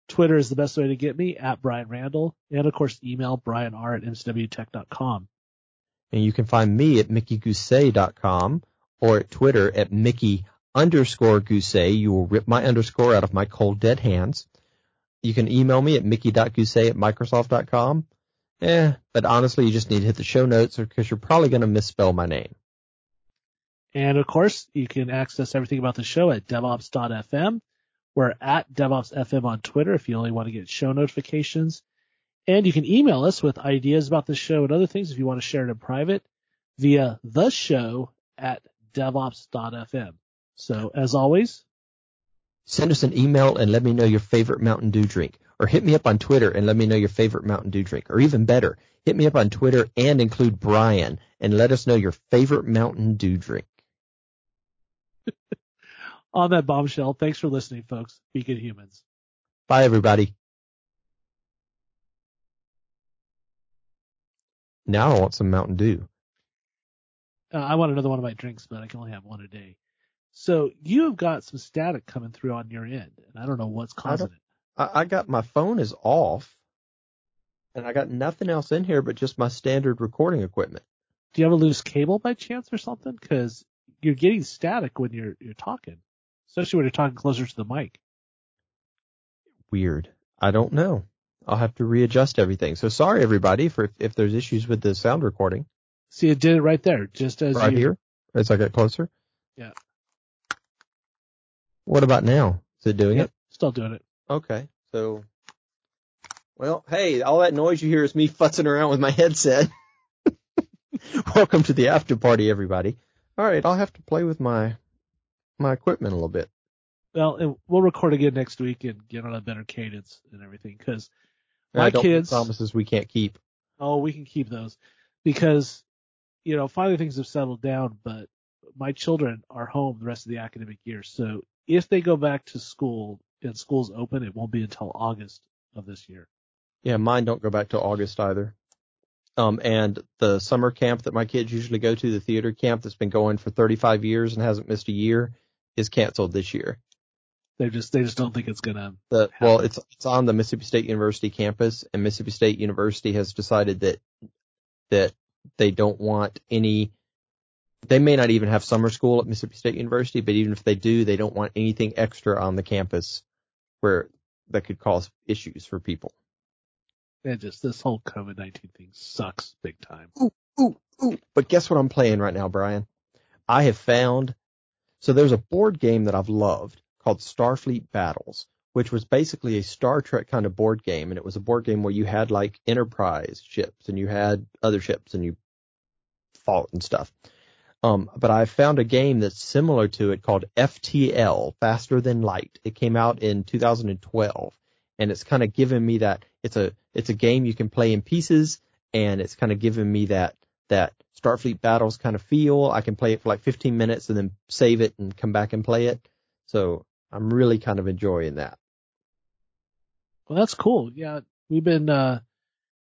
Twitter is the best way to get me at Brian Randell. And of course, email brian r at mcwtech.com. And you can find me at mickeygousset.com or at Twitter at Mickey underscore Gousset. You will rip my underscore out of my cold dead hands. You can email me at mickey.gousset at microsoft.com. Eh, but honestly, you just need to hit the show notes because you're probably going to misspell my name. And of course, you can access everything about the show at devops.fm. We're at DevOpsFM on Twitter if you only want to get show notifications. And you can email us with ideas about the show and other things if you want to share it in private via the show at devops.fm. So as always, send us an email and let me know your favorite Mountain Dew drink. Or hit me up on Twitter and let me know your favorite Mountain Dew drink. Or even better, hit me up on Twitter and include Brian and let us know your favorite Mountain Dew drink. on that bombshell, thanks for listening, folks. Be good humans. Bye, everybody. Now I want some Mountain Dew. Uh, I want another one of my drinks, but I can only have one a day. So you have got some static coming through on your end, and I don't know what's causing it. I, I got my phone is off, and I got nothing else in here but just my standard recording equipment. Do you have a loose cable by chance or something? Because you're getting static when you're you're talking, especially when you're talking closer to the mic. Weird. I don't know. I'll have to readjust everything. So sorry everybody for if, if there's issues with the sound recording. See, it did it right there, just as right you, here as I get closer. Yeah. What about now? Is it doing Yep, it? Still doing it. Okay. So, well, hey, all that noise you hear is me futzing around with my headset. Welcome to the after party, everybody. All right, I'll have to play with my my equipment a little bit. Well, and we'll record again next week and get on a better cadence and everything because my don't kids. promises we can't keep. Oh, we can keep those because you know finally things have settled down, but my children are home the rest of the academic year. So if they go back to school and school's open, it won't be until August of this year. Yeah, mine don't go back till August either. Um, and the summer camp that my kids usually go to, the theater camp that's been going for 35 years and hasn't missed a year, is canceled this year. They just they just don't think it's gonna. The, well, it's it's on the Mississippi State University campus, and Mississippi State University has decided that that they don't want any. They may not even have summer school at Mississippi State University, but even if they do, they don't want anything extra on the campus where that could cause issues for people. And just this whole COVID nineteen thing sucks big time. Ooh, ooh, ooh. But guess what I'm playing right now, Brian? I have found, so there's a board game that I've loved called Starfleet Battles, which was basically a Star Trek kind of board game. And it was a board game where you had like Enterprise ships and you had other ships and you fought and stuff. Um, but I found a game that's similar to it called FTL, Faster Than Light. It came out in 2012 and it's kind of given me that it's a, it's a game you can play in pieces and it's kind of given me that, that Starfleet battles kind of feel. I can play it for like 15 minutes and then save it and come back and play it. So I'm really kind of enjoying that. Well, that's cool. Yeah, we've been, uh,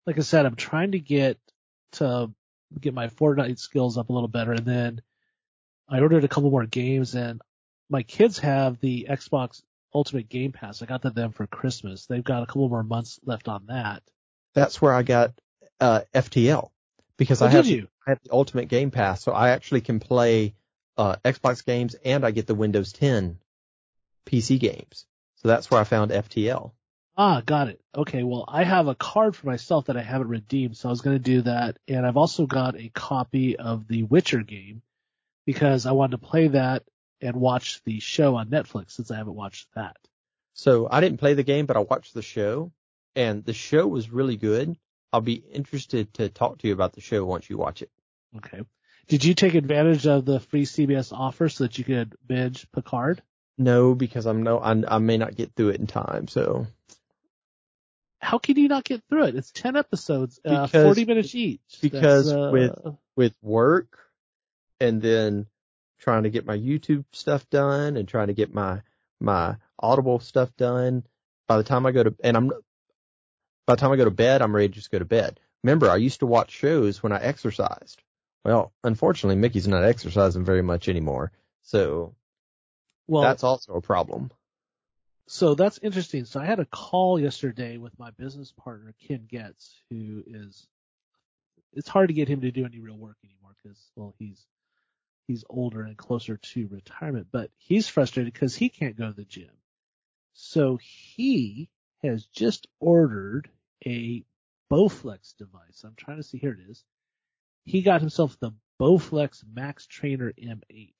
like I said, I'm trying to get to get my Fortnite skills up a little better, and then I ordered a couple more games, and my kids have the Xbox Ultimate Game Pass. I got that them for Christmas. They've got a couple more months left on that. That's where I got, uh, FTL because Oh, I have? I have the Ultimate Game Pass. So I actually can play, uh, Xbox games and I get the Windows 10 PC games. So that's where I found FTL. Ah, got it. Okay, well, I have a card for myself that I haven't redeemed, so I was going to do that. And I've also got a copy of the Witcher game because I wanted to play that and watch the show on Netflix since I haven't watched that. So I didn't play the game, but I watched the show and the show was really good. I'll be interested to talk to you about the show once you watch it. Okay. Did you take advantage of the free CBS offer so that you could binge Picard? No, because I'm no, I, I may not get through it in time. So how can you not get through it? It's 10 episodes, uh, Because- 40 minutes each. because uh, with- with work and then trying to get my YouTube stuff done and trying to get my my Audible stuff done. By the time I go to and I'm by the time I go to bed, I'm ready to just go to bed. Remember, I used to watch shows when I exercised. Well, unfortunately, Mickey's not exercising very much anymore, so well, that's also a problem. so that's interesting. So I had a call yesterday with my business partner, Ken Getz, who is, it's hard to get him to do any real work anymore because, well, he's, he's older and closer to retirement, but he's frustrated because he can't go to the gym. So he has just ordered a Bowflex device. I'm trying to see here it is. He got himself the Bowflex Max Trainer M8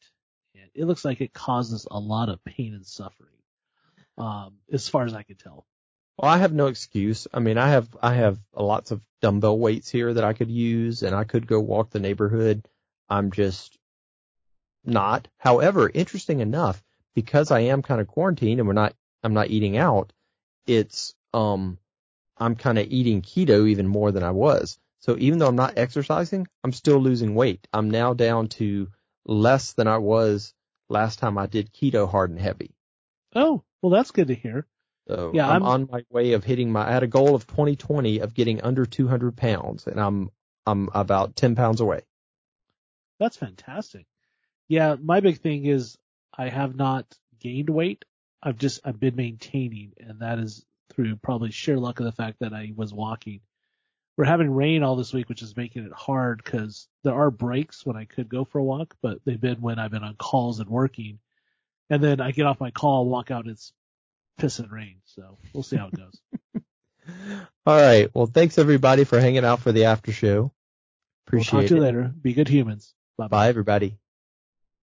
and it looks like it causes a lot of pain and suffering. Um, as far as I can tell. Well, I have no excuse. I mean, I have I have lots of dumbbell weights here that I could use, and I could go walk the neighborhood. I'm just not. However, interesting enough, because I am kind of quarantined and we're not, I'm not eating out. It's um, I'm kind of eating keto even more than I was. So even though I'm not exercising, I'm still losing weight. I'm now down to less than I was last time I did keto hard and heavy. Oh, well, that's good to hear. So Yeah, I'm, I'm- on my way of hitting my, I had a goal of 2020 of getting under 200 pounds and I'm, I'm about 10 pounds away. That's fantastic. Yeah, my big thing is I have not gained weight. I've just, I've been maintaining and that is through probably sheer luck of the fact that I was walking. We're having rain all this week, which is making it hard because there are breaks when I could go for a walk, but they've been when I've been on calls and working. And then I get off my call, walk out, and it's pissing rain. So we'll see how it goes. All right. Well, thanks everybody for hanging out for the after show. we'll Appreciate talk to you it. later. Be good humans. Bye bye. Bye everybody.